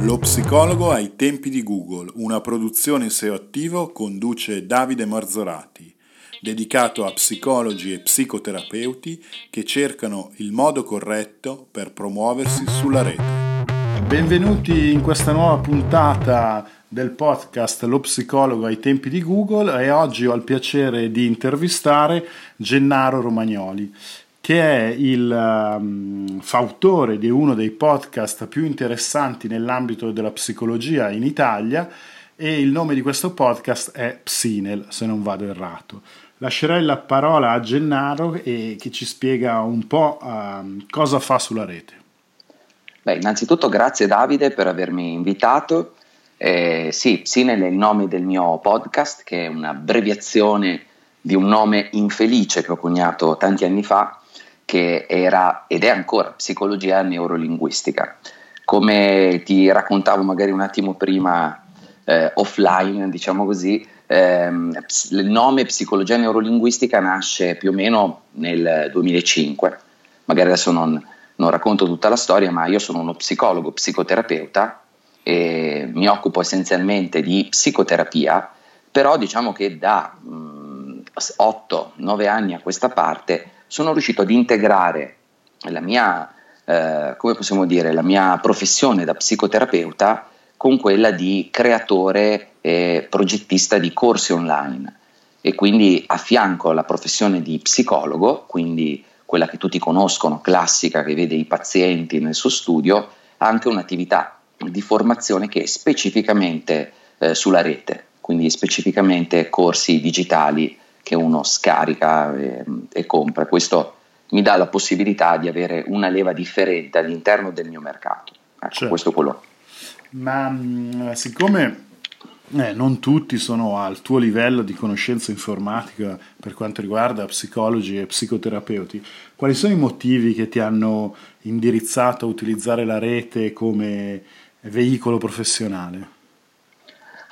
Lo psicologo ai tempi di Google, una produzione SEO attivo conduce Davide Marzorati, dedicato a psicologi e psicoterapeuti che cercano il modo corretto per promuoversi sulla rete. Benvenuti in questa nuova puntata del podcast Lo psicologo ai tempi di Google e oggi ho il piacere di intervistare Gennaro Romagnoli che è il um, fautore di uno dei podcast più interessanti nell'ambito della psicologia in Italia e il nome di questo podcast è Psinel, se non vado errato. Lascerei la parola a Gennaro e che ci spiega un po' uh, cosa fa sulla rete. Beh, innanzitutto grazie Davide per avermi invitato. Eh, sì, Psinel è il nome del mio podcast, che è un'abbreviazione di un nome infelice che ho coniato tanti anni fa che era ed è ancora psicologia neurolinguistica. Come ti raccontavo magari un attimo prima eh, offline, diciamo così, ehm, il nome psicologia neurolinguistica nasce più o meno nel 2005. Magari adesso non, non racconto tutta la storia, ma io sono uno psicologo, psicoterapeuta e mi occupo essenzialmente di psicoterapia, però diciamo che da 8-9 anni a questa parte sono riuscito ad integrare la mia, eh, come possiamo dire, la mia professione da psicoterapeuta con quella di creatore e progettista di corsi online. E quindi affianco la professione di psicologo, quindi quella che tutti conoscono, classica, che vede i pazienti nel suo studio, anche un'attività di formazione che è specificamente eh, sulla rete, quindi specificamente corsi digitali che uno scarica e, e compra. Questo mi dà la possibilità di avere una leva differente all'interno del mio mercato. Ecco, certo. questo è quello. Ma mm, siccome eh, non tutti sono al tuo livello di conoscenza informatica per quanto riguarda psicologi e psicoterapeuti, quali sono i motivi che ti hanno indirizzato a utilizzare la rete come veicolo professionale?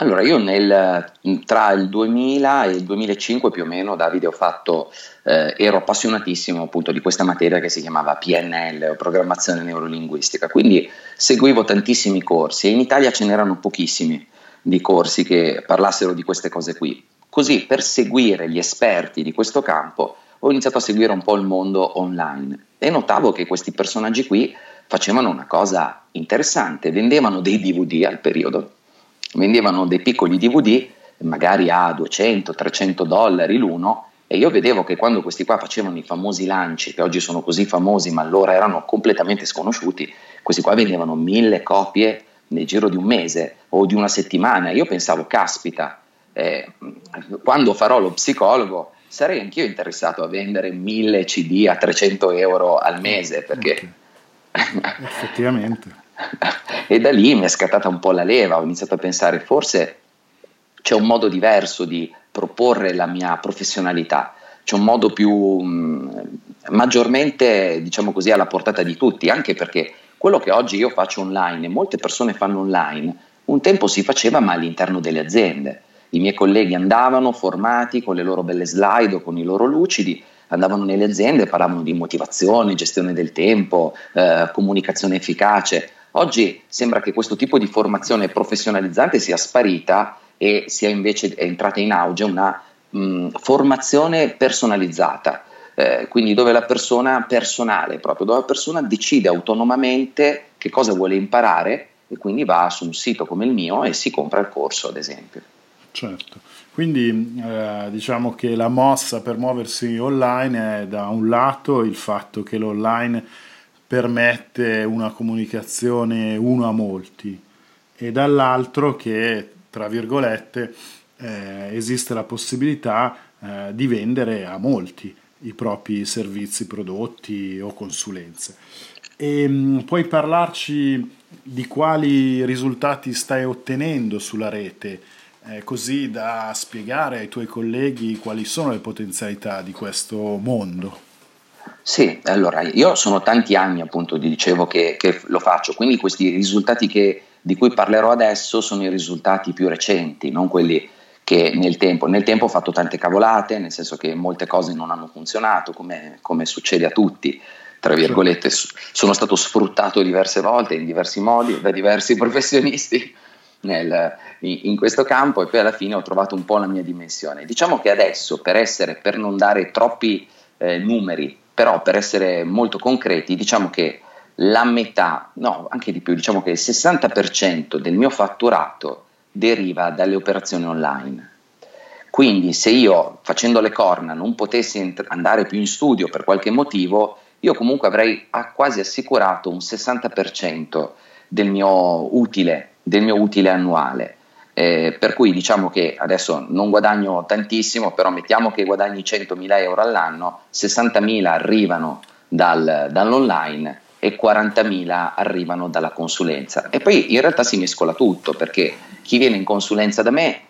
Allora, io nel, tra il 2000 e il 2005 più o meno, Davide, ho fatto, eh, ero appassionatissimo appunto di questa materia che si chiamava PNL o programmazione neurolinguistica, quindi seguivo tantissimi corsi e in Italia ce n'erano pochissimi di corsi che parlassero di queste cose qui. Così per seguire gli esperti di questo campo ho iniziato a seguire un po' il mondo online e notavo che questi personaggi qui facevano una cosa interessante, vendevano dei DVD al periodo vendevano dei piccoli DVD magari a 200-300 dollari l'uno e io vedevo che quando questi qua facevano i famosi lanci, che oggi sono così famosi ma allora erano completamente sconosciuti, questi qua vendevano mille copie nel giro di un mese o di una settimana. Io pensavo, caspita, eh, quando farò lo psicologo sarei anch'io interessato a vendere mille CD a 300 euro al mese perché... Okay. Effettivamente. e da lì mi è scattata un po' la leva, ho iniziato a pensare forse c'è un modo diverso di proporre la mia professionalità, c'è un modo più mh, mm, maggiormente, diciamo così, alla portata di tutti, anche perché quello che oggi io faccio online e molte persone fanno online, un tempo si faceva ma all'interno delle aziende. I miei colleghi andavano formati con le loro belle slide o con i loro lucidi, andavano nelle aziende, parlavano di motivazione, gestione del tempo, eh, comunicazione efficace. Oggi sembra che questo tipo di formazione professionalizzante sia sparita e sia invece entrata in auge una mh, formazione personalizzata, eh, quindi dove la persona personale, proprio dove la persona decide autonomamente che cosa vuole imparare e quindi va su un sito come il mio e si compra il corso, ad esempio. Certo, quindi eh, diciamo che la mossa per muoversi online è da un lato il fatto che l'online permette una comunicazione uno a molti e dall'altro che, tra virgolette, eh, esiste la possibilità eh, di vendere a molti i propri servizi, prodotti o consulenze. E, mh, mm, puoi parlarci di quali risultati stai ottenendo sulla rete, eh, così da spiegare ai tuoi colleghi quali sono le potenzialità di questo mondo? Sì, allora io sono tanti anni appunto, dicevo che, che lo faccio, quindi questi risultati che, di cui parlerò adesso sono i risultati più recenti, non quelli che nel tempo, nel tempo ho fatto tante cavolate, nel senso che molte cose non hanno funzionato come, come succede a tutti, tra virgolette, sono stato sfruttato diverse volte in diversi modi da diversi professionisti nel, in, questo campo e poi alla fine ho trovato un po' la mia dimensione. Diciamo che adesso per essere, per non dare troppi eh, numeri, però per essere molto concreti, diciamo che la metà, no, anche di più, diciamo che il 60% del mio fatturato deriva dalle operazioni online. Quindi se io facendo le corna non potessi ent- andare più in studio per qualche motivo, io comunque avrei quasi assicurato un 60% del mio utile, del mio utile annuale. Eh, per cui diciamo che adesso non guadagno tantissimo, però mettiamo che guadagni 100.000 euro all'anno, 60.000 arrivano dal, dall'online e 40.000 arrivano dalla consulenza. E poi in realtà si mescola tutto perché chi viene in consulenza da me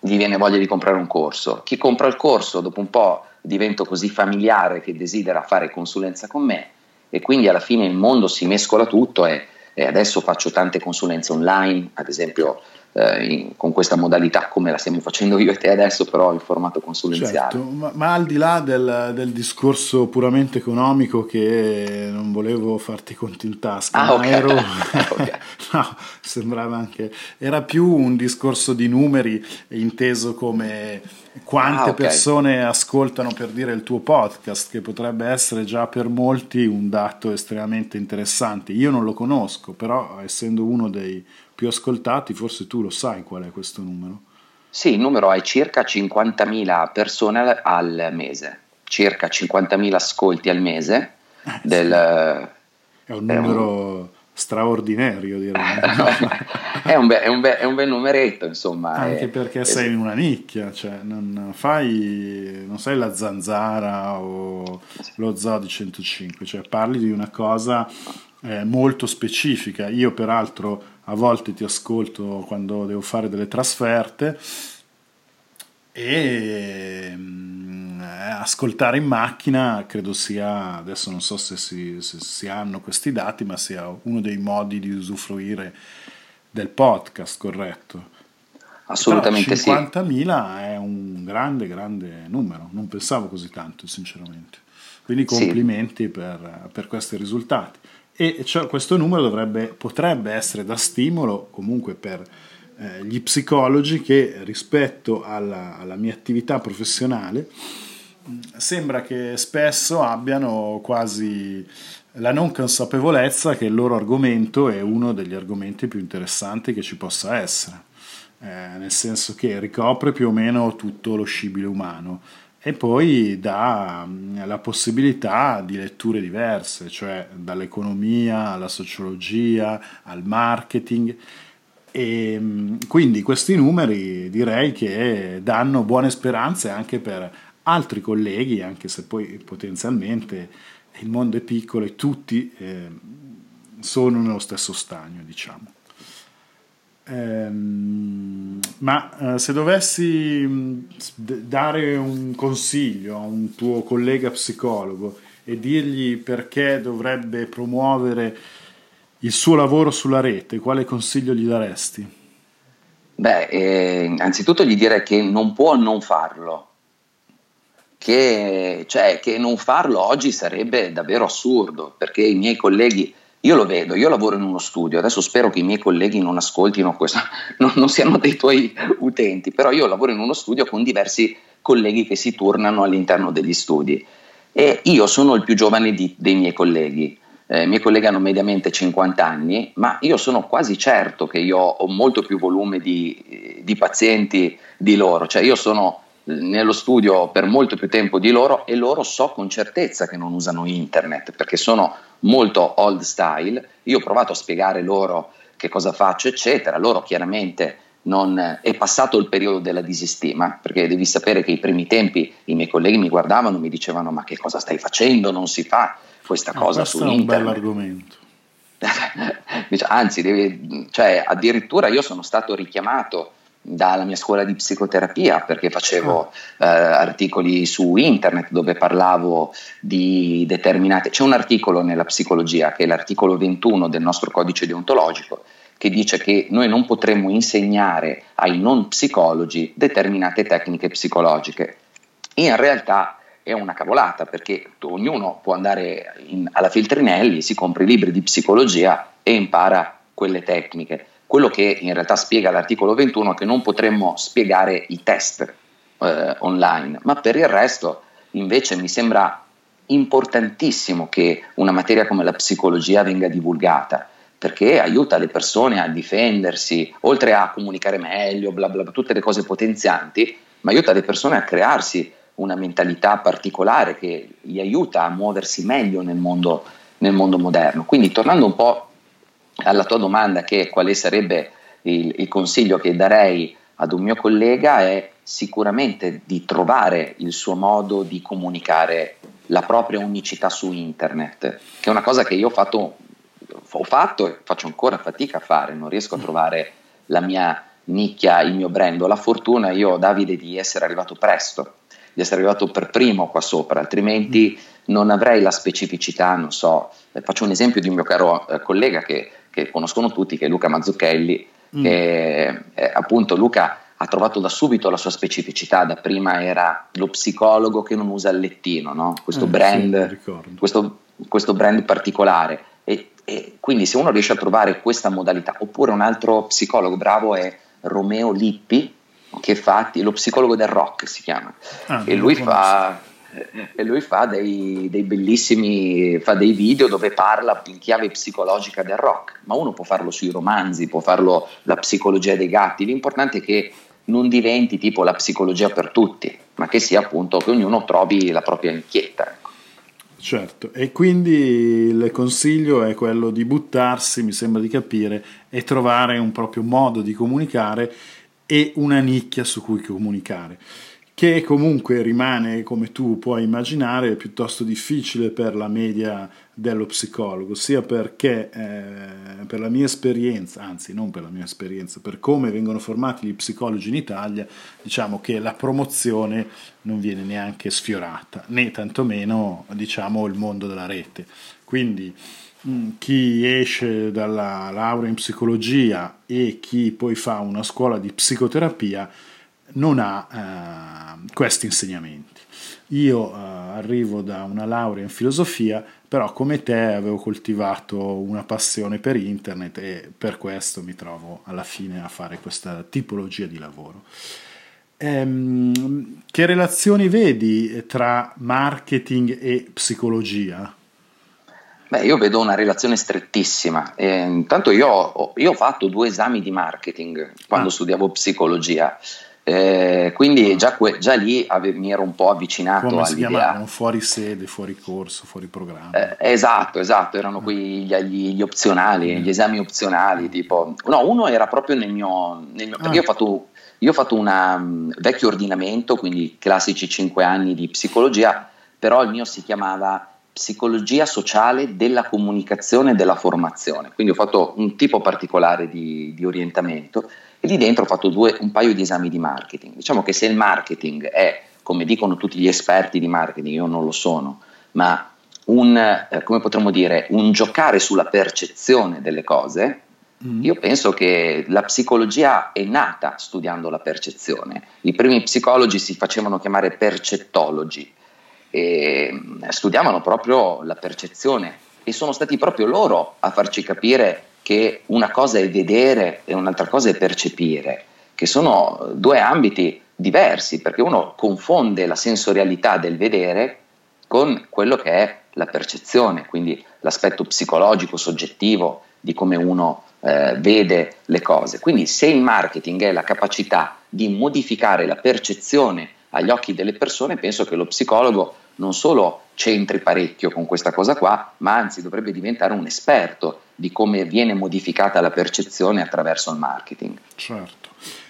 gli viene voglia di comprare un corso, chi compra il corso dopo un po' divento così familiare che desidera fare consulenza con me e quindi alla fine il mondo si mescola tutto e, e adesso faccio tante consulenze online, ad esempio eh, in, con questa modalità come la stiamo facendo io e te adesso, però in formato consulenziale. Certo, ma, ma, al di là del, del, discorso puramente economico che non volevo farti conti in tasca, ah, okay. ero, okay. no, sembrava anche, era più un discorso di numeri inteso come quante ah, okay. persone ascoltano per dire il tuo podcast, che potrebbe essere già per molti un dato estremamente interessante. Io non lo conosco, però essendo uno dei più ascoltati, forse tu lo sai qual è questo numero. Sì, il numero è circa 50.000 persone al mese, circa 50.000 ascolti al mese. Eh, del, sì. È un numero un... straordinario, direi. è, un be- è, un be- è, un bel numeretto, insomma. Anche è, perché sei in una nicchia, cioè non, fai, non sei la zanzara o lo zoo di 105, cioè parli di una cosa eh, molto specifica. Io peraltro a volte ti ascolto quando devo fare delle trasferte e mm, ascoltare in macchina credo sia, adesso non so se si, se si, hanno questi dati, ma sia uno dei modi di usufruire del podcast, corretto? Assolutamente Però 50.000 sì. è un grande, grande numero, non pensavo così tanto sinceramente. Quindi complimenti sì. per, per questi risultati e cioè, questo numero dovrebbe, potrebbe essere da stimolo comunque per eh, gli psicologi che rispetto alla, alla mia attività professionale sembra che spesso abbiano quasi la non consapevolezza che il loro argomento è uno degli argomenti più interessanti che ci possa essere, eh, nel senso che ricopre più o meno tutto lo scibile umano e poi dà mm, la possibilità di letture diverse, cioè dall'economia alla sociologia al marketing. E mm, quindi questi numeri direi che danno buone speranze anche per altri colleghi, anche se poi potenzialmente il mondo è piccolo e tutti eh, sono nello stesso stagno, diciamo. Ehm, ma eh, se dovessi mm, dare un consiglio a un tuo collega psicologo e dirgli perché dovrebbe promuovere il suo lavoro sulla rete, quale consiglio gli daresti? Beh, eh, innanzitutto gli direi che non può non farlo, che, cioè, che non farlo oggi sarebbe davvero assurdo, perché i miei colleghi io lo vedo, io lavoro in uno studio, adesso spero che i miei colleghi non ascoltino questo, non, non siano dei tuoi utenti, però io lavoro in uno studio con diversi colleghi che si turnano all'interno degli studi e io sono il più giovane di, dei miei colleghi. Eh, I miei colleghi hanno mediamente 50 anni, ma io sono quasi certo che io ho molto più volume di, di pazienti di loro, cioè io sono nello studio per molto più tempo di loro e loro so con certezza che non usano internet perché sono molto old style. Io ho provato a spiegare loro che cosa faccio, eccetera. Loro chiaramente non è passato il periodo della disistima, perché devi sapere che i primi tempi i miei colleghi mi guardavano e mi dicevano ma che cosa stai facendo? Non si fa questa ah, cosa su internet. Questo è un argomento. Anzi, devi, cioè, addirittura io sono stato richiamato dalla mia scuola di psicoterapia perché facevo eh, articoli su internet dove parlavo di determinate... C'è un articolo nella psicologia che è l'articolo 21 del nostro codice deontologico che dice che noi non potremmo insegnare ai non psicologi determinate tecniche psicologiche. In realtà è una cavolata perché ognuno può andare in, alla Feltrinelli, si compra i libri di psicologia e impara quelle tecniche. Quello che in realtà spiega l'articolo 21 è che non potremmo spiegare i test eh, online, ma per il resto invece mi sembra importantissimo che una materia come la psicologia venga divulgata perché aiuta le persone a difendersi, oltre a comunicare meglio, bla bla, tutte le cose potenzianti, ma aiuta le persone a crearsi una mentalità particolare che gli aiuta a muoversi meglio nel mondo, nel mondo moderno. Quindi tornando un po' alla tua domanda, che quale sarebbe il, il consiglio che darei ad un mio collega, è sicuramente di trovare il suo modo di comunicare la propria unicità su internet, che è una cosa che io ho fatto, ho fatto e faccio ancora fatica a fare, non riesco a trovare la mia nicchia, il mio brand. Ho la fortuna io, Davide, di essere arrivato presto, di essere arrivato per primo qua sopra, altrimenti non avrei la specificità, non so, eh, faccio un esempio di un mio caro eh, collega che, che, conoscono tutti, che è Luca Mazzucchelli, mm. che eh, appunto Luca ha trovato da subito la sua specificità, da prima era lo psicologo che non usa il lettino, no? questo, eh, brand, sì, questo, questo, brand, particolare. E, e, quindi se uno riesce a trovare questa modalità, oppure un altro psicologo bravo è Romeo Lippi, che fa lo psicologo del rock si chiama, ah, e lui fa e lui fa dei, dei, bellissimi fa dei video dove parla in chiave psicologica del rock ma uno può farlo sui romanzi può farlo la psicologia dei gatti l'importante è che non diventi tipo la psicologia per tutti, ma che sia appunto che ognuno trovi la propria nicchietta. Ecco. Certo, e quindi il consiglio è quello di buttarsi, mi sembra di capire, e trovare un proprio modo di comunicare e una nicchia su cui comunicare che comunque rimane, come tu puoi immaginare, piuttosto difficile per la media dello psicologo, sia perché eh, per la mia esperienza, anzi non per la mia esperienza, per come vengono formati gli psicologi in Italia, diciamo che la promozione non viene neanche sfiorata, né tantomeno diciamo il mondo della rete. Quindi mm, chi esce dalla laurea in psicologia e chi poi fa una scuola di psicoterapia non ha eh, questi insegnamenti. Io eh, arrivo da una laurea in filosofia, però come te avevo coltivato una passione per internet e per questo mi trovo alla fine a fare questa tipologia di lavoro. Ehm, che relazioni vedi tra marketing e psicologia? Beh, io vedo una relazione strettissima. Eh, intanto io io ho, fatto due esami di marketing quando ah. studiavo psicologia eh, quindi già, que- già lì ave- mi ero un po' avvicinato Come all'idea. si chiamavano? Fuori sede, fuori corso, fuori programma. Eh, esatto, esatto, erano quegli gli, gli opzionali, mm. gli esami opzionali, tipo... No, uno era proprio nel mio... Nel mio ah. Perché io ho fatto, io ho fatto un um, vecchio ordinamento, quindi classici 5 anni di psicologia, però il mio si chiamava psicologia sociale della comunicazione e della formazione, quindi ho fatto un tipo particolare di, di orientamento e lì dentro ho fatto due, un paio di esami di marketing. Diciamo che se il marketing è, come dicono tutti gli esperti di marketing, io non lo sono, ma un, eh, come potremmo dire, un giocare sulla percezione delle cose, mm. io penso che la psicologia è nata studiando la percezione. I primi psicologi si facevano chiamare percettologi e mm, studiavano proprio la percezione e sono stati proprio loro a farci capire che una cosa è vedere e un'altra cosa è percepire, che sono due ambiti diversi, perché uno confonde la sensorialità del vedere con quello che è la percezione, quindi l'aspetto psicologico, soggettivo di come uno eh, vede le cose. Quindi se il marketing è la capacità di modificare la percezione agli occhi delle persone, penso che lo psicologo non solo c'entri parecchio con questa cosa qua, ma anzi dovrebbe diventare un esperto di come viene modificata la percezione attraverso il marketing. Certo.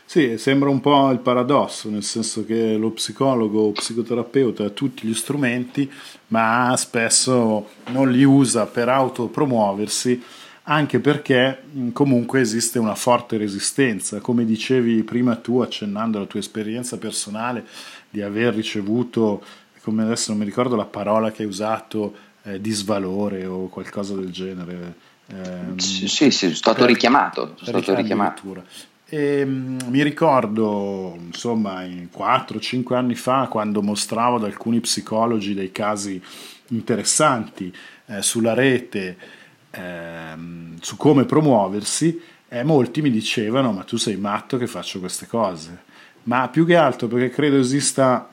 Sì, sembra un po' il paradosso, nel senso che lo psicologo o psicoterapeuta ha tutti gli strumenti, ma spesso non li usa per autopromuoversi, anche perché comunque esiste una forte resistenza. Come dicevi prima tu, accennando alla tua esperienza personale, di aver ricevuto, come adesso non mi ricordo la parola che hai usato, eh, disvalore o qualcosa del genere eh, sì, sì, sono stato per, richiamato. Sono stato richiamato. E, mm, mi ricordo, insomma, 4-5 anni fa, quando mostravo ad alcuni psicologi dei casi interessanti eh, sulla rete eh, su come promuoversi, eh, molti mi dicevano: Ma tu sei matto che faccio queste cose. Ma più che altro perché credo esista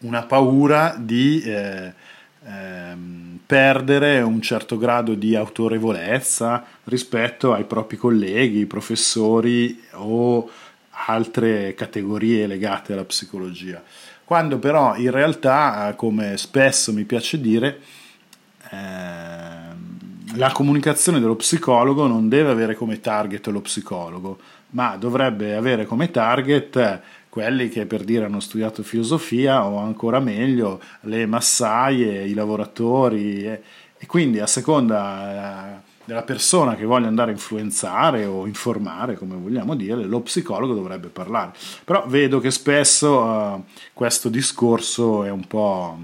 una paura di eh, ehm, perdere un certo grado di autorevolezza rispetto ai propri colleghi, professori o altre categorie legate alla psicologia. Quando però in realtà, come spesso mi piace dire, ehm, la comunicazione dello psicologo non deve avere come target lo psicologo, ma dovrebbe avere come target quelli che per dire hanno studiato filosofia o ancora meglio le massaie, i lavoratori e, e quindi a seconda eh, della persona che voglia andare a influenzare o informare, come vogliamo dire, lo psicologo dovrebbe parlare. Però vedo che spesso uh, questo discorso è un po'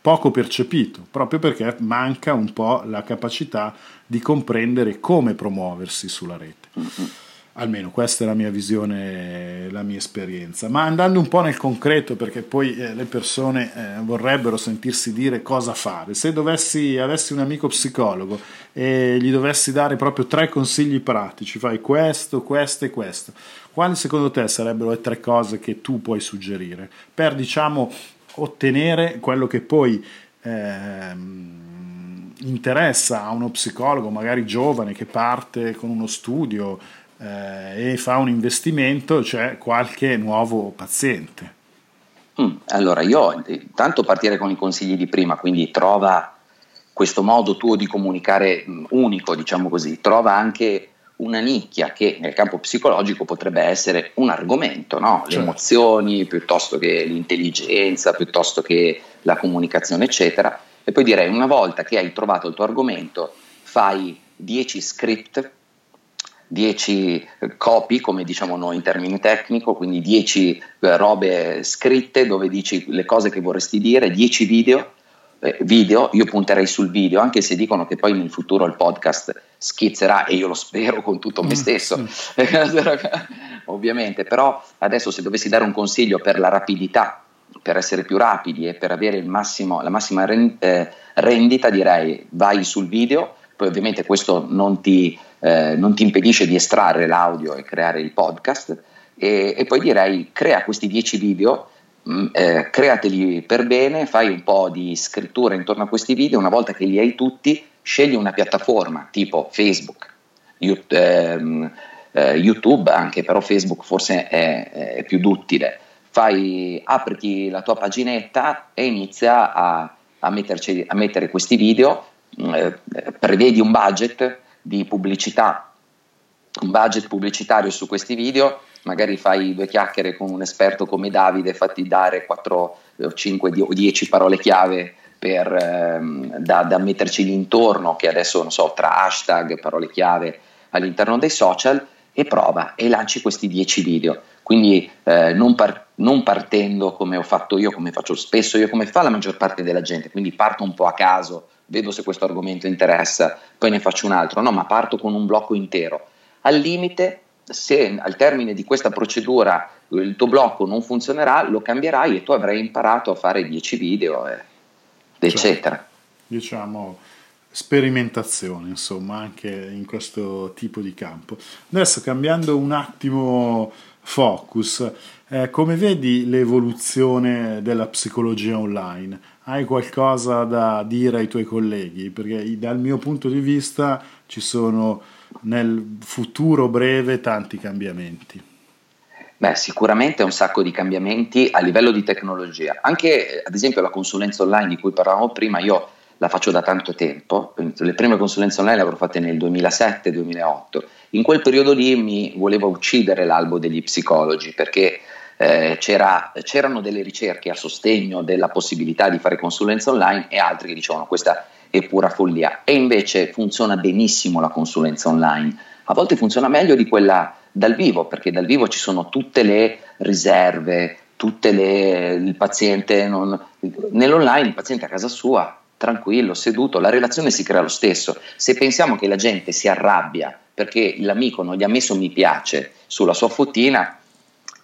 poco percepito, proprio perché manca un po' la capacità di comprendere come promuoversi sulla rete. Almeno questa è la mia visione, la mia esperienza. Ma andando un po' nel concreto, perché poi eh, le persone eh, vorrebbero sentirsi dire cosa fare. Se dovessi, avessi un amico psicologo e gli dovessi dare proprio tre consigli pratici, fai questo, questo e questo, quali secondo te sarebbero le tre cose che tu puoi suggerire per, diciamo, ottenere quello che poi... Ehm, interessa a uno psicologo magari giovane che parte con uno studio eh, e fa un investimento, cioè qualche nuovo paziente. Mm, allora, io intanto partire con i consigli di prima, quindi trova questo modo tuo di comunicare mm, unico, diciamo così, trova anche una nicchia che nel campo psicologico potrebbe essere un argomento, no? le certo. emozioni piuttosto che l'intelligenza, piuttosto che la comunicazione, eccetera. E poi direi, una volta che hai trovato il tuo argomento, fai 10 script 10 copy, come diciamo noi in termini tecnico, quindi 10 eh, robe scritte dove dici le cose che vorresti dire, 10 video, eh, video, io punterei sul video, anche se dicono che poi nel futuro il podcast schizzerà e io lo spero con tutto me mm, stesso, ovviamente, però adesso se dovessi dare un consiglio per la rapidità, per essere più rapidi e per avere massimo, la massima eh, rendita, direi vai sul video, poi ovviamente questo non ti eh, non ti impedisce di estrarre l'audio e creare il podcast e, e poi direi crea questi 10 video mh, mm, eh, createli per bene, fai un po' di scrittura intorno a questi video, una volta che li hai tutti, scegli una piattaforma tipo Facebook, ehm, eh, YouTube, anche però Facebook forse è, è più duttile. Fai, apriti la tua paginetta e inizia a, a, metterci, a mettere questi video, mm, eh, prevedi un budget, di pubblicità, un budget pubblicitario su questi video, magari fai due chiacchiere con un esperto come Davide, fatti dare 4, 5 o 10 parole chiave per, ehm, da, da metterci l'intorno, che adesso non so, tra hashtag, parole chiave all'interno dei social e prova e lanci questi 10 video. Quindi eh, non, par- non, partendo come ho fatto io, come faccio spesso io, come fa la maggior parte della gente, quindi parto un po' a caso vedo se questo argomento interessa, poi ne faccio un altro, no, ma parto con un blocco intero. Al limite, se al termine di questa procedura il tuo blocco non funzionerà, lo cambierai e tu avrai imparato a fare 10 video, eh, eccetera. Cioè, diciamo sperimentazione, insomma, anche in questo tipo di campo. Adesso cambiando un attimo focus, eh, come vedi l'evoluzione della psicologia online? Hai qualcosa da dire ai tuoi colleghi? Perché dal mio punto di vista ci sono nel futuro breve tanti cambiamenti. Beh, sicuramente un sacco di cambiamenti a livello di tecnologia. Anche ad esempio la consulenza online di cui parlavamo prima, io la faccio da tanto tempo, le prime consulenze online le avrò fatte nel 2007-2008. In quel periodo lì mi voleva uccidere l'albo degli psicologi perché eh, c'era, c'erano delle ricerche a sostegno della possibilità di fare consulenza online e altri che dicevano questa è pura follia e invece funziona benissimo la consulenza online. A volte funziona meglio di quella dal vivo perché dal vivo ci sono tutte le riserve, tutte le, il paziente non, nell'online il paziente a casa sua tranquillo, seduto, la relazione si crea lo stesso. Se pensiamo che la gente si arrabbia perché l'amico non gli ha messo mi piace sulla sua fottina,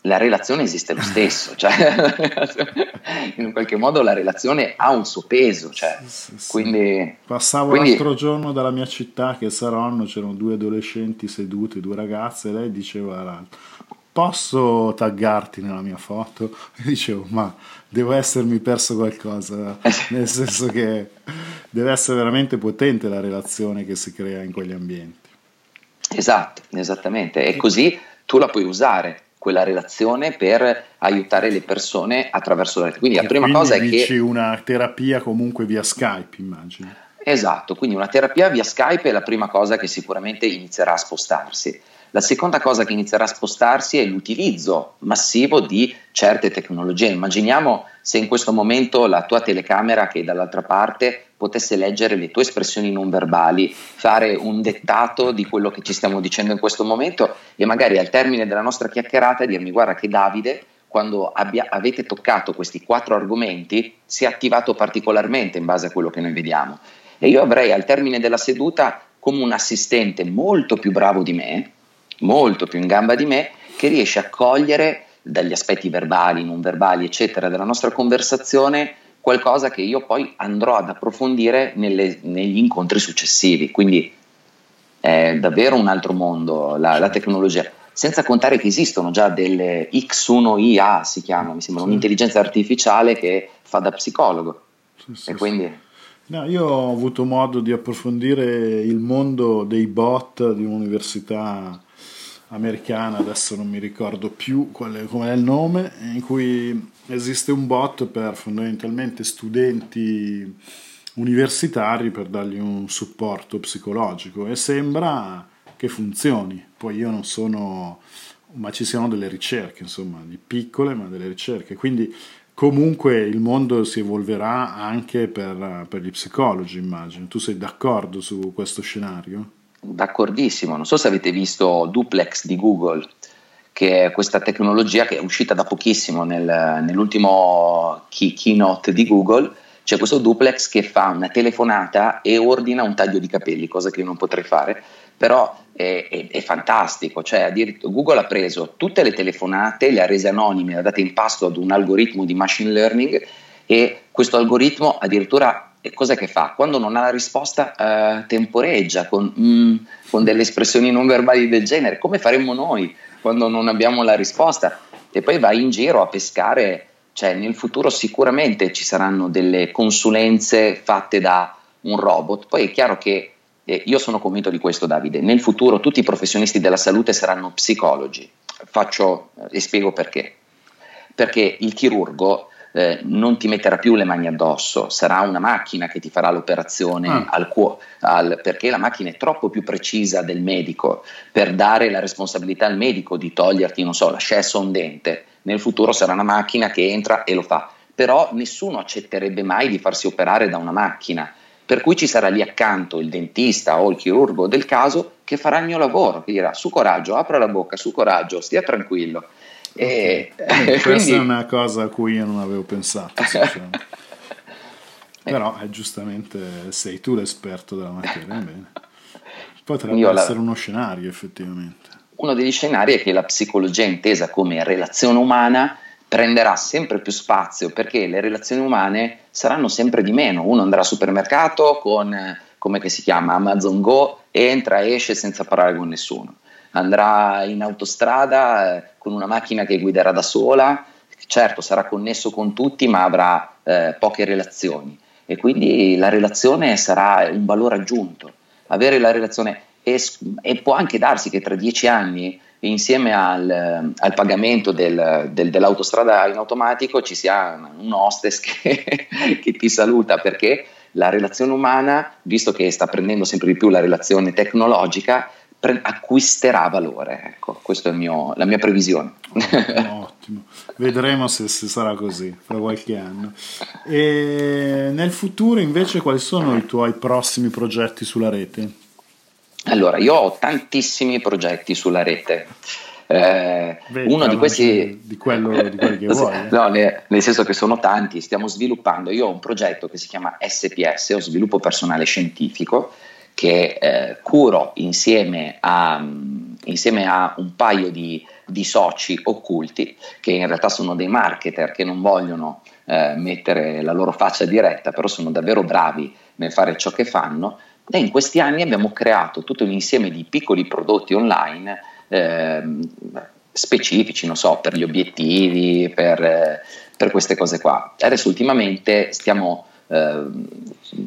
la relazione esiste lo stesso, cioè, in qualche modo la relazione ha un suo peso. Cioè, sì, sì, quindi, Passavo quindi... l'altro giorno dalla mia città che è Saronno, c'erano due adolescenti sedute, due ragazze, e lei diceva all'altro, posso taggarti nella mia foto? E dicevo, ma devo essermi perso qualcosa, nel senso che deve essere veramente potente la relazione che si crea in quegli ambienti. Esatto, esattamente, e così tu la puoi usare quella relazione per aiutare le persone attraverso la rete. Quindi la prima quindi cosa è che... una terapia comunque via Skype, immagino. Esatto, quindi una terapia via Skype è la prima cosa che sicuramente inizierà a spostarsi. La seconda cosa che inizierà a spostarsi è l'utilizzo massivo di certe tecnologie. Immaginiamo se in questo momento la tua telecamera che è dall'altra parte potesse leggere le tue espressioni non verbali, fare un dettato di quello che ci stiamo dicendo in questo momento e magari al termine della nostra chiacchierata dirmi guarda che Davide quando abbia, avete toccato questi quattro argomenti si è attivato particolarmente in base a quello che noi vediamo e io avrei al termine della seduta come un assistente molto più bravo di me, molto più in gamba di me, che riesce a cogliere dagli aspetti verbali, non verbali, eccetera, della nostra conversazione qualcosa che io poi andrò ad approfondire nelle, negli incontri successivi. Quindi è davvero un altro mondo la, la, tecnologia. Senza contare che esistono già delle X1IA, si chiama, mi sembra, sì. un'intelligenza artificiale che fa da psicologo. Sì, sì, e quindi... No, io ho avuto modo di approfondire il mondo dei bot di un'università americana, adesso non mi ricordo più qual è, qual è il nome, in cui esiste un bot per fondamentalmente studenti universitari per dargli un supporto psicologico e sembra che funzioni. Poi io non sono, ma ci siano delle ricerche, insomma, di piccole, ma delle ricerche. Quindi comunque il mondo si evolverà anche per, per gli psicologi, immagino. Tu sei d'accordo su questo scenario? D'accordissimo, non so se avete visto Duplex di Google, che è questa tecnologia che è uscita da pochissimo nel, nell'ultimo key, keynote di Google. C'è questo duplex che fa una telefonata e ordina un taglio di capelli, cosa che io non potrei fare, però è, è, è fantastico. Cioè, Google ha preso tutte le telefonate, le ha rese anonime, le ha date in pasto ad un algoritmo di machine learning e questo algoritmo addirittura cosa che fa? Quando non ha la risposta eh, temporeggia con, mm, con, delle espressioni non verbali del genere, come faremmo noi quando non abbiamo la risposta? E poi va in giro a pescare, cioè nel futuro sicuramente ci saranno delle consulenze fatte da un robot, poi è chiaro che eh, io sono convinto di questo Davide, nel futuro tutti i professionisti della salute saranno psicologi, faccio e spiego perché. Perché il chirurgo eh, non ti metterà più le mani addosso, sarà una macchina che ti farà l'operazione ah. al cuore, perché la macchina è troppo più precisa del medico per dare la responsabilità al medico di toglierti, non so, l'ascesso a un dente. Nel futuro sarà una macchina che entra e lo fa, però nessuno accetterebbe mai di farsi operare da una macchina. Per cui ci sarà lì accanto il dentista o il chirurgo del caso che farà il mio lavoro, che dirà su coraggio, apra la bocca, su coraggio, stia tranquillo. E, okay. Questa è una cosa a cui io non avevo pensato. Però eh, giustamente sei tu l'esperto della materia. Bene. Potrebbe io essere la... uno scenario effettivamente. Uno degli scenari è che la psicologia intesa come relazione umana prenderà sempre più spazio perché le relazioni umane saranno sempre di meno. Uno andrà al supermercato con, come si chiama, Amazon Go, entra e esce senza parlare con nessuno andrà in autostrada eh, con una macchina che guiderà da sola, certo sarà connesso con tutti ma avrà eh, poche relazioni e quindi la relazione sarà un valore aggiunto. Avere la relazione e, e può anche darsi che tra dieci anni insieme al, al pagamento del, del, dell'autostrada in automatico ci sia un hostess che, che ti saluta perché la relazione umana, visto che sta prendendo sempre di più la relazione tecnologica, pre- acquisterà valore. Ecco, questa è mio, la mia previsione. Ottimo, ottimo. vedremo se, se, sarà così fra qualche anno. E nel futuro invece quali sono i tuoi prossimi progetti sulla rete? Allora, io ho tantissimi progetti sulla rete. Eh, uno di questi di, quello, di quelli che vuoi no, nel senso che sono tanti stiamo sviluppando io ho un progetto che si chiama SPS o sviluppo personale scientifico che eh, curo insieme a, insieme a, un paio di, di, soci occulti, che in realtà sono dei marketer che non vogliono eh, mettere la loro faccia diretta, però sono davvero bravi nel fare ciò che fanno. E in questi anni abbiamo creato tutto un insieme di piccoli prodotti online eh, specifici, non so, per gli obiettivi, per, eh, per queste cose qua. Adesso ultimamente stiamo, eh,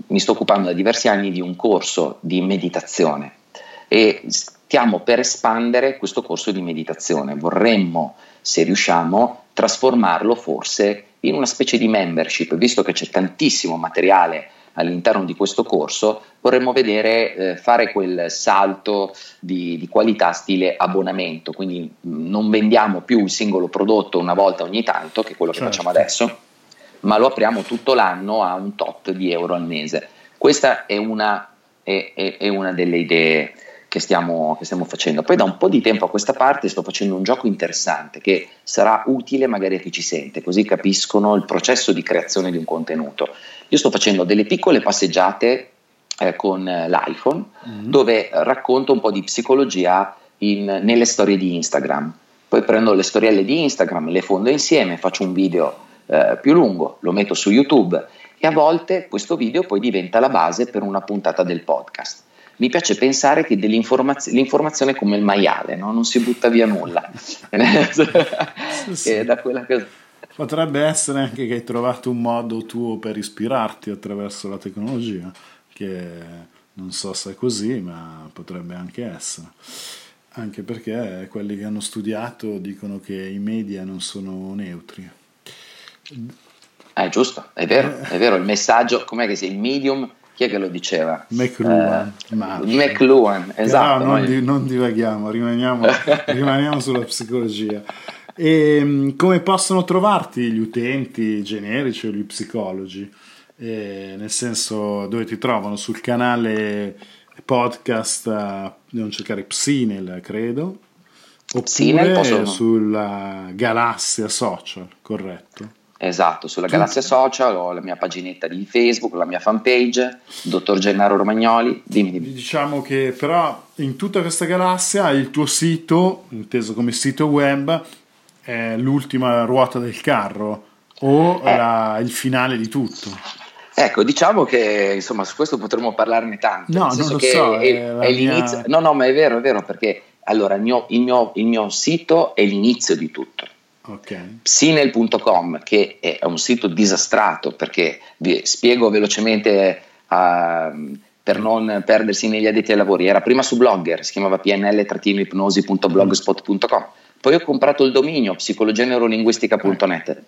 mi sto occupando da diversi anni di un corso di meditazione e stiamo per espandere questo corso di meditazione. Vorremmo, se riusciamo, trasformarlo forse in una specie di membership, visto che c'è tantissimo materiale all'interno di questo corso, vorremmo vedere eh, fare quel salto di, di, qualità stile abbonamento, quindi non vendiamo più il singolo prodotto una volta ogni tanto, che è quello che certo. facciamo adesso, ma lo apriamo tutto l'anno a un tot di euro al mese. Questa è una, è, è, è una delle idee che stiamo, che stiamo, facendo. Poi da un po' di tempo a questa parte sto facendo un gioco interessante che sarà utile magari a chi ci sente, così capiscono il processo di creazione di un contenuto. Io sto facendo delle piccole passeggiate eh, con l'iPhone mm-hmm. dove racconto un po' di psicologia in, nelle storie di Instagram. Poi prendo le storielle di Instagram, le fondo insieme, faccio un video eh, più lungo, lo metto su YouTube e a volte questo video poi diventa la base per una puntata del podcast mi piace pensare che l'informazione è come il maiale, no? non si butta via nulla. sì, sì. Che... Potrebbe essere anche che hai trovato un modo tuo per ispirarti attraverso la tecnologia, che non so se è così, ma potrebbe anche essere. Anche perché quelli che hanno studiato dicono che i media non sono neutri. È eh, giusto, è vero, è vero, il messaggio, com'è che sia, il medium chi è che lo diceva? McLuhan. Eh, McLuhan, esatto. No, non, di, non divaghiamo, rimaniamo, rimaniamo sulla psicologia. E ehm, come possono trovarti gli utenti generici o gli psicologi? Eh, nel senso, dove ti trovano? Sul canale podcast, uh, devono cercare Psinel, credo. Oppure Psinel sulla Galassia Social, corretto? Esatto, sulla Galassia Social ho la mia paginetta di Facebook, la mia fanpage, dottor Gennaro Romagnoli. Dimmi, dimmi. Diciamo che però in tutta questa galassia il tuo sito, inteso come sito web, è l'ultima ruota del carro o eh. la, il finale di tutto. Ecco, diciamo che insomma su questo potremmo parlarne tanto. No, non lo so. È, è, è l'inizio. Mia... No, no, ma è vero, è vero, perché allora il mio, il mio, il mio sito è l'inizio di tutto Okay. Psinel.com, che è un sito disastrato perché vi spiego velocemente uh, per non perdersi negli addetti ai lavori. Era prima su Blogger, si chiamava pnl-ipnosi.blogspot.com. Poi ho comprato il dominio psicologianeurolinguistica.net.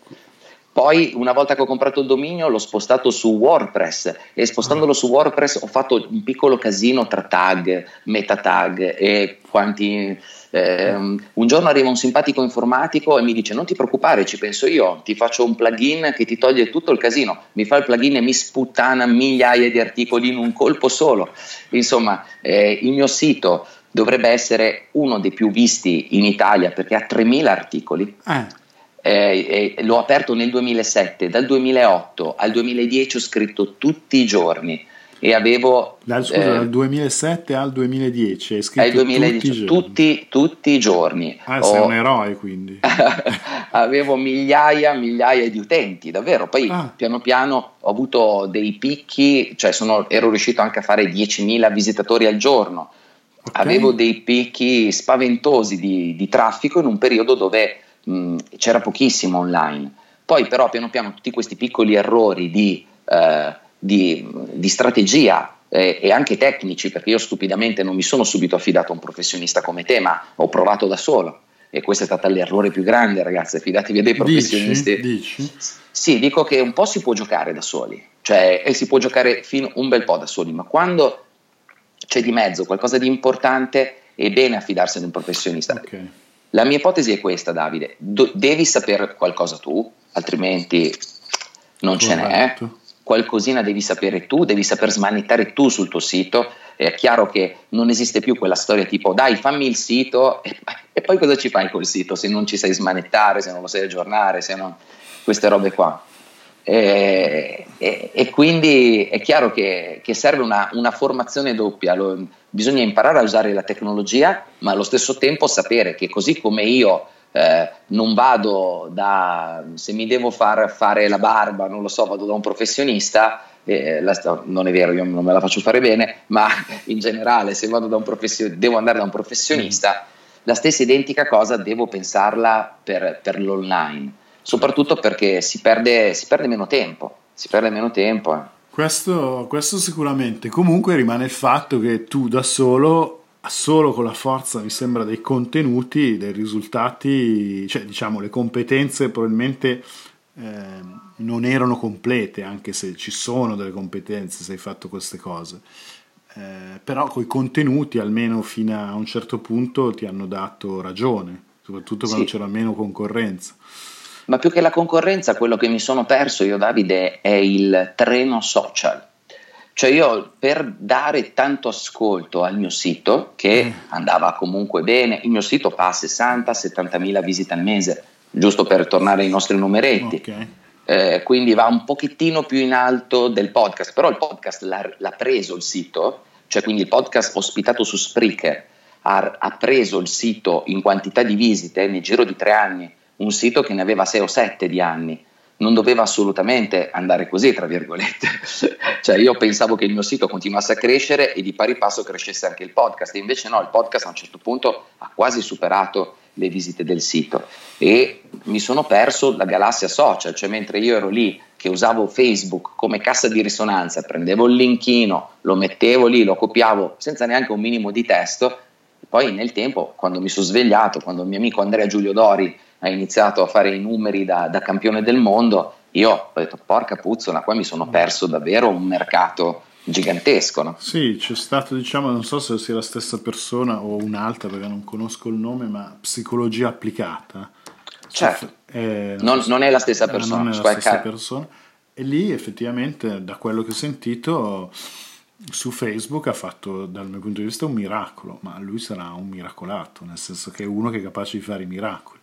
Poi, una volta che ho comprato il dominio, l'ho spostato su WordPress e spostandolo su WordPress ho fatto un piccolo casino tra tag, meta tag e quanti eh, un giorno arriva un simpatico informatico e mi dice non ti preoccupare, ci penso io, ti faccio un plugin che ti toglie tutto il casino, mi fa il plugin e mi sputtana migliaia di articoli in un colpo solo. Insomma, eh, il mio sito dovrebbe essere uno dei più visti in Italia perché ha 3.000 articoli. Eh. Eh, l'ho aperto nel 2007, dal 2008 al 2010 ho scritto tutti i giorni e avevo... Dal, scusa, eh, dal 2007 al 2010 hai scritto 2010, tutti, tutti, tutti, i giorni. Ah, Ho, sei un eroe quindi. avevo migliaia, migliaia di utenti, davvero. Poi ah. piano piano ho avuto dei picchi, cioè sono, ero riuscito anche a fare 10.000 visitatori al giorno. Okay. Avevo dei picchi spaventosi di, di traffico in un periodo dove mh, c'era pochissimo online. Poi però piano piano tutti questi piccoli errori di... Eh, di, di strategia eh, e anche tecnici, perché io stupidamente non mi sono subito affidato a un professionista come te, ma ho provato da solo. E questo è stato l'errore più grande, ragazzi. Fidatevi dei professionisti. Dici, dici? Sì, dico che un po' si può giocare da soli, cioè e si può giocare fino un bel po' da soli, ma quando c'è di mezzo qualcosa di importante è bene affidarsi ad un professionista. Okay. La mia ipotesi è questa, Davide: Do- devi sapere qualcosa tu, altrimenti non Corretto. ce n'è qualcosina devi sapere tu, devi saper smanettare tu sul tuo sito. È chiaro che non esiste più quella storia tipo dai fammi il sito e, poi cosa ci fai col sito se non ci sai smanettare, se non lo sai aggiornare, se non queste robe qua. E, e, e, quindi è chiaro che, che serve una, una, formazione doppia, Lo, bisogna imparare a usare la tecnologia, ma allo stesso tempo sapere che così come io eh, non vado da, se mi devo far fare la barba, non lo so, vado da un professionista, eh, la, non è vero, io non me la faccio fare bene, ma in generale se vado da un devo andare da un professionista, la stessa identica cosa devo pensarla per, per l'online, soprattutto perché si perde, si perde, meno tempo, si perde meno tempo. Eh. Questo, questo sicuramente, comunque rimane il fatto che tu da solo solo con la forza, mi sembra, dei contenuti, dei risultati, cioè diciamo le competenze probabilmente eh, non erano complete, anche se ci sono delle competenze se hai fatto queste cose. Eh, però con i contenuti, almeno fino a un certo punto, ti hanno dato ragione, soprattutto quando sì. c'era meno concorrenza. Ma più che la concorrenza, quello che mi sono perso io, Davide, è il treno social. Cioè io per dare tanto ascolto al mio sito, che mm. andava comunque bene, il mio sito fa 60-70 mila visite al mese, giusto per tornare ai nostri numeretti. Okay. Eh, quindi va un pochettino più in alto del podcast, però il podcast l'ha, l'ha preso il sito, cioè quindi il podcast ospitato su Spreaker ha, ha, preso il sito in quantità di visite nel giro di tre anni, un sito che ne aveva sei o sette di anni non doveva assolutamente andare così, tra virgolette. cioè io pensavo che il mio sito continuasse a crescere e di pari passo crescesse anche il podcast, invece no, il podcast a un certo punto ha quasi superato le visite del sito. E mi sono perso la galassia social, cioè mentre io ero lì che usavo Facebook come cassa di risonanza, prendevo il linkino, lo mettevo lì, lo copiavo senza neanche un minimo di testo, poi nel tempo, quando mi sono svegliato, quando il mio amico Andrea Giulio Dori ha iniziato a fare i numeri da, da campione del mondo, io ho detto porca puzzola, qua mi sono perso davvero un mercato gigantesco. No? Sì, c'è stato, diciamo, non so se sia la stessa persona o un'altra perché non conosco il nome, ma psicologia applicata. Certo, eh, non, non, è la stessa persona. Non è la stessa persona. E lì effettivamente, da quello che ho sentito, su Facebook ha fatto dal mio punto di vista un miracolo, ma lui sarà un miracolato, nel senso che è uno che è capace di fare i miracoli.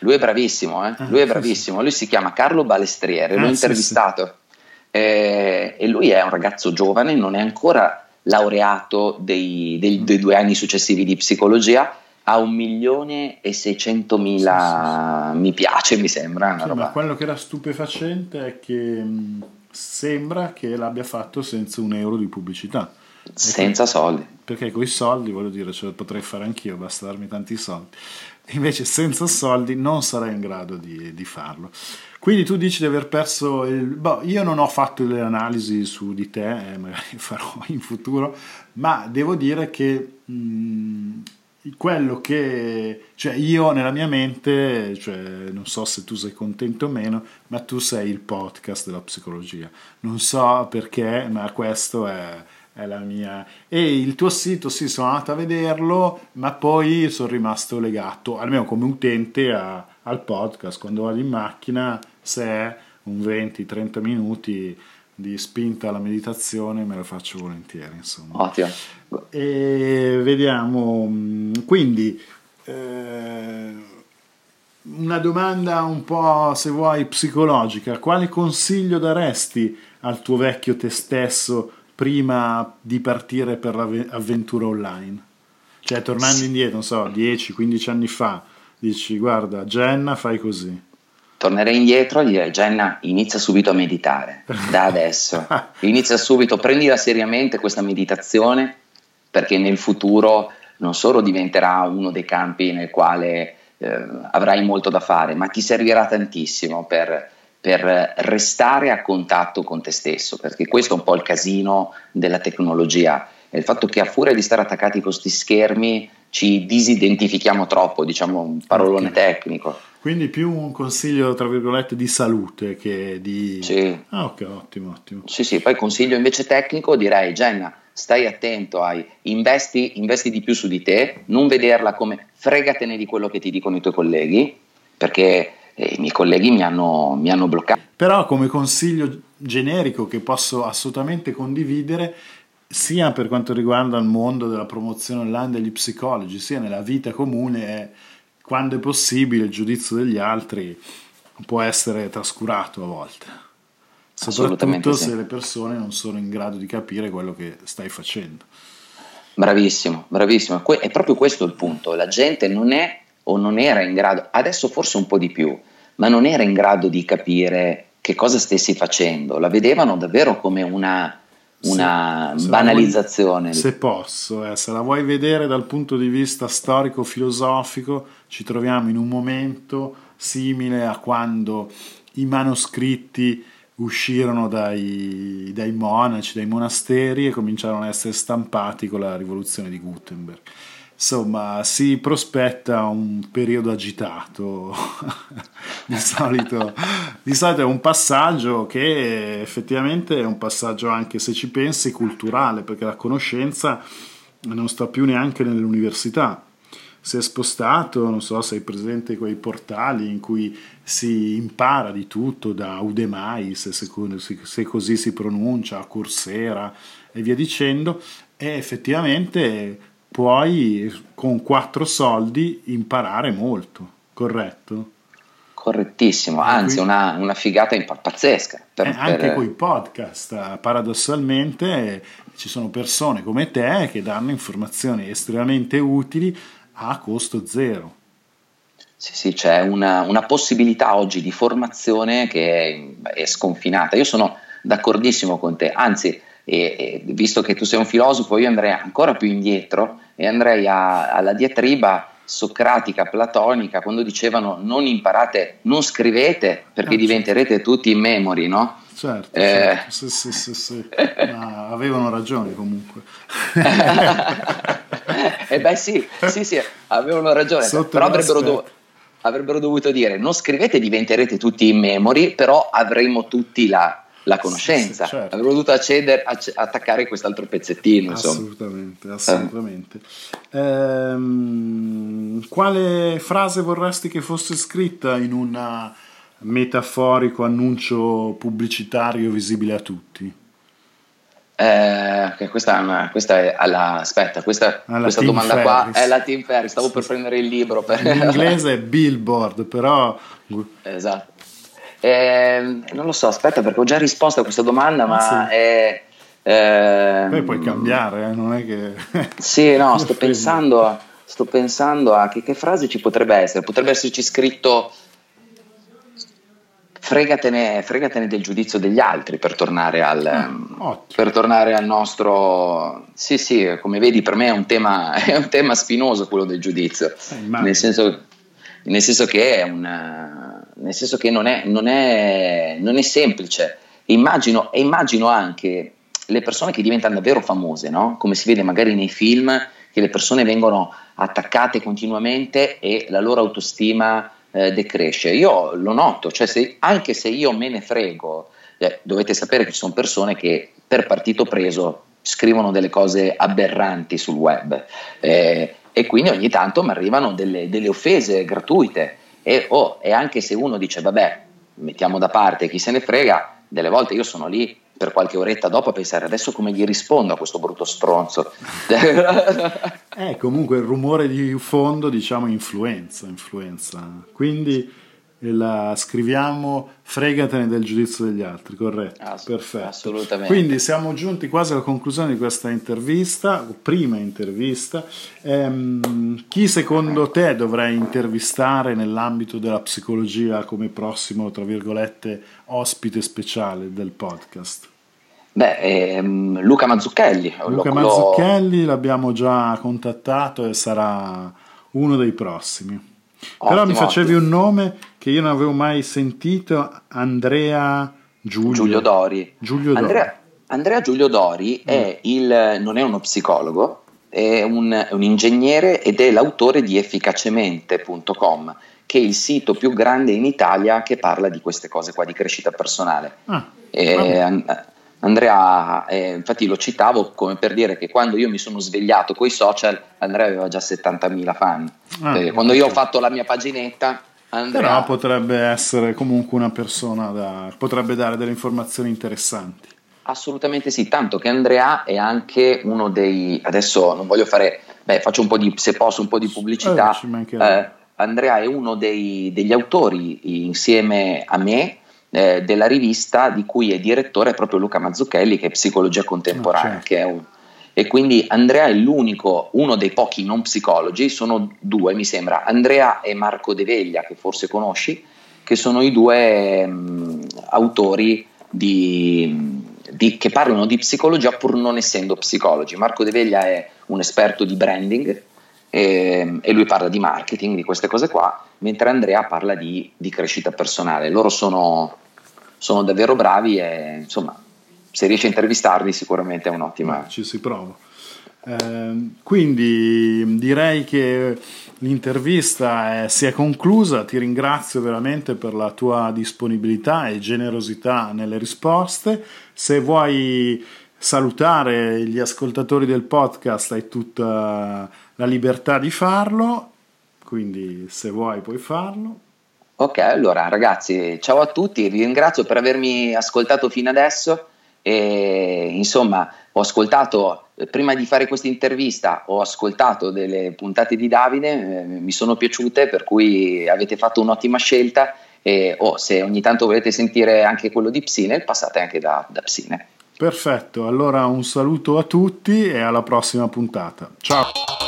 Lui è bravissimo, eh? lui è bravissimo, lui si chiama Carlo Balestriere, l'ho ah, intervistato sì, sì. Eh, e lui è un ragazzo giovane, non è ancora laureato dei, dei, dei due anni successivi di psicologia, ha un milione e seicentomila mi piace, mi sembra. ma quello che era stupefacente è che mh, sembra che l'abbia fatto senza un euro di pubblicità. Senza que- soldi. Perché con i soldi, voglio dire, ce lo potrei fare anch'io, basta darmi tanti soldi. Invece senza soldi non sarei in grado di, di farlo. Quindi tu dici di aver perso il... Boh, io non ho fatto le analisi su di te, eh, magari farò in futuro, ma devo dire che mh, quello che cioè io nella mia mente cioè non so se tu sei contento o meno ma tu sei il podcast della psicologia. Non so perché ma questo è, è la mia e il tuo sito sì sono andato a vederlo ma poi sono rimasto legato almeno come utente a, al podcast. Quando vado in macchina se è un 20-30 minuti di spinta alla meditazione me lo faccio volentieri insomma. Ottimo. E vediamo mm, quindi eh, una domanda un po' se vuoi psicologica. Quale consiglio daresti al tuo vecchio te stesso prima di partire per l'avventura online? Cioè tornando indietro non so 10-15 anni fa dici guarda Jenna fai così tornerei indietro e direi Jenna inizia subito a meditare da adesso inizia subito prendila seriamente questa meditazione perché nel futuro non solo diventerà uno dei campi nel quale eh, avrai molto da fare ma ti servirà tantissimo per, per restare a contatto con te stesso perché questo è un po' il casino della tecnologia è il fatto che a furia di stare attaccati con questi schermi ci disidentifichiamo troppo, diciamo un parolone okay. tecnico. Quindi più un consiglio, tra virgolette, di salute che di... Sì. Ah, ok, ottimo, ottimo. Sì, sì, poi consiglio invece tecnico direi, Jenna, stai attento ai investi, investi di più su di te, non vederla come fregatene di quello che ti dicono i tuoi colleghi, perché eh, i miei colleghi mi hanno, mi hanno bloccato. Però come consiglio generico che posso assolutamente condividere, sia per quanto riguarda il mondo della promozione online degli psicologi, sia nella vita comune, è quando è possibile il giudizio degli altri può essere trascurato a volte. soprattutto se le persone non sono in grado di capire quello che stai facendo. Bravissimo, bravissimo. È proprio questo il punto. La gente non è o non era in grado, adesso forse un po' di più, ma non era in grado di capire che cosa stessi facendo. La vedevano davvero come una, una se, banalizzazione. Se, vuoi, se posso, eh, se la vuoi vedere dal punto di vista storico-filosofico, ci troviamo in un momento simile a quando i manoscritti uscirono dai, dai, monaci, dai monasteri e cominciarono ad essere stampati con la rivoluzione di Gutenberg. Insomma, si prospetta un periodo agitato. di, solito, di solito è un passaggio che effettivamente è un passaggio anche se ci pensi culturale, perché la conoscenza non sta più neanche nelle università si è spostato, non so se hai presente quei portali in cui si impara di tutto, da Udemai, se, se, così si pronuncia, Coursera e via dicendo, e effettivamente puoi con quattro soldi imparare molto, corretto? Correttissimo, anzi una, una, figata pazzesca. Per, eh, anche per... con i podcast, paradossalmente ci sono persone come te che danno informazioni estremamente utili a costo zero. Sì, sì, c'è una, una possibilità oggi di formazione che è, è, sconfinata. Io sono d'accordissimo con te, anzi, e, e, visto che tu sei un filosofo, io andrei ancora più indietro e andrei a, alla diatriba socratica, platonica, quando dicevano non imparate, non scrivete perché eh, diventerete certo. tutti in memory, no? Certo, eh. certo. Sì, sì, sì, sì. avevano ragione comunque. eh beh sì, sì, sì, avevano ragione, Sotto però avrebbero, do- avrebbero, dovuto dire non scrivete diventerete tutti in memory, però avremo tutti la, la conoscenza. Sì, sì, certo. Avremmo dovuto accedere, acc- attaccare quest'altro pezzettino. Assolutamente, assolutamente. Eh. Ehm, quale frase vorresti che fosse scritta in un metaforico annuncio pubblicitario visibile a tutti? Eh, questa, è una, questa è alla, aspetta, questa, questa domanda Ferris. qua è la Team Ferris. Stavo per prendere il libro. Per... In inglese è Billboard, però. Esatto. Eh, non lo so, aspetta, perché ho già risposto a questa domanda, ma sì. è. Eh, Poi puoi cambiare, eh, non è che. sì, no, sto pensando, a, sto pensando a che, che frase ci potrebbe essere. Potrebbe esserci scritto fregatene, fregatene, del giudizio degli altri per tornare, al, mm, per tornare al nostro... Sì, sì, come vedi per me è un tema, è un tema spinoso quello del giudizio, eh, nel, senso, nel, senso, che, è un, nel senso che non, è, non, è, non è semplice. Immagino, e immagino anche le persone che diventano davvero famose, no? come si vede magari nei film, che le persone vengono attaccate continuamente e la loro autostima eh, decresce. Io lo noto, cioè se, anche se io me ne frego, eh, dovete sapere che ci sono persone che per partito preso scrivono delle cose aberranti sul web eh, e quindi ogni tanto mi arrivano delle, delle offese gratuite e, oh, e anche se uno dice vabbè mettiamo da parte chi se ne frega, delle volte io sono lì per qualche oretta dopo a pensare adesso come gli rispondo a questo brutto stronzo. eh, comunque il rumore di fondo diciamo influenza, influenza. Quindi la scriviamo fregatene del giudizio degli altri, corretto? Ass- Perfetto. Assolutamente. Quindi siamo giunti quasi alla conclusione di questa intervista, prima intervista. Ehm, chi secondo te dovrei intervistare nell'ambito della psicologia come prossimo, tra virgolette, ospite speciale del podcast? Beh, ehm, Luca Mazzucchelli. Luca lo, Mazzucchelli l'abbiamo già contattato e sarà uno dei prossimi. Ottimo, Però mi facevi ottimo. un nome che io non avevo mai sentito, Andrea Giulio, Giulio Dori. Giulio Dori. Andrea, Andrea Giulio Dori mm. è il, non è uno psicologo, è un, un ingegnere ed è l'autore di efficacemente.com che è il sito più grande in Italia che parla di queste cose qua, di crescita personale. Ah, e, Andrea, eh, infatti lo citavo come per dire che quando io mi sono svegliato con i social, Andrea aveva già 70.000 fan. Ah, quando io ho fatto la mia paginetta, Andrea... Però potrebbe essere comunque una persona da... potrebbe dare delle informazioni interessanti. Assolutamente sì, tanto che Andrea è anche uno dei... adesso non voglio fare... beh, faccio un po' di... se posso un po' di pubblicità. Eh, eh, Andrea è uno dei, degli autori insieme a me eh, della rivista di cui è direttore proprio Luca Mazzucchelli, che è Psicologia Contemporanea, oh, un, e quindi Andrea è l'unico, uno dei pochi non psicologi, sono due mi sembra, Andrea e Marco De Veglia, che forse conosci, che sono i due mh, autori di, di, che parlano di psicologia pur non essendo psicologi. Marco De Veglia è un esperto di branding e, e lui parla di marketing, di queste cose qua, mentre Andrea parla di, di crescita personale. Loro sono, sono, davvero bravi e insomma, se riesci a intervistarli sicuramente è un'ottima... Ci si prova. Eh, quindi direi che l'intervista è, si è conclusa, ti ringrazio veramente per la tua disponibilità e generosità nelle risposte. Se vuoi salutare gli ascoltatori del podcast hai tutta la libertà di farlo, quindi se vuoi puoi farlo. Ok, allora ragazzi, ciao a tutti, vi ringrazio per avermi ascoltato fino adesso e insomma ho ascoltato, prima di fare questa intervista, ho ascoltato delle puntate di Davide, eh, mi sono piaciute, per cui avete fatto un'ottima scelta e oh, se ogni tanto volete sentire anche quello di Psine, passate anche da, da Psine. Perfetto, allora un saluto a tutti e alla prossima puntata. Ciao!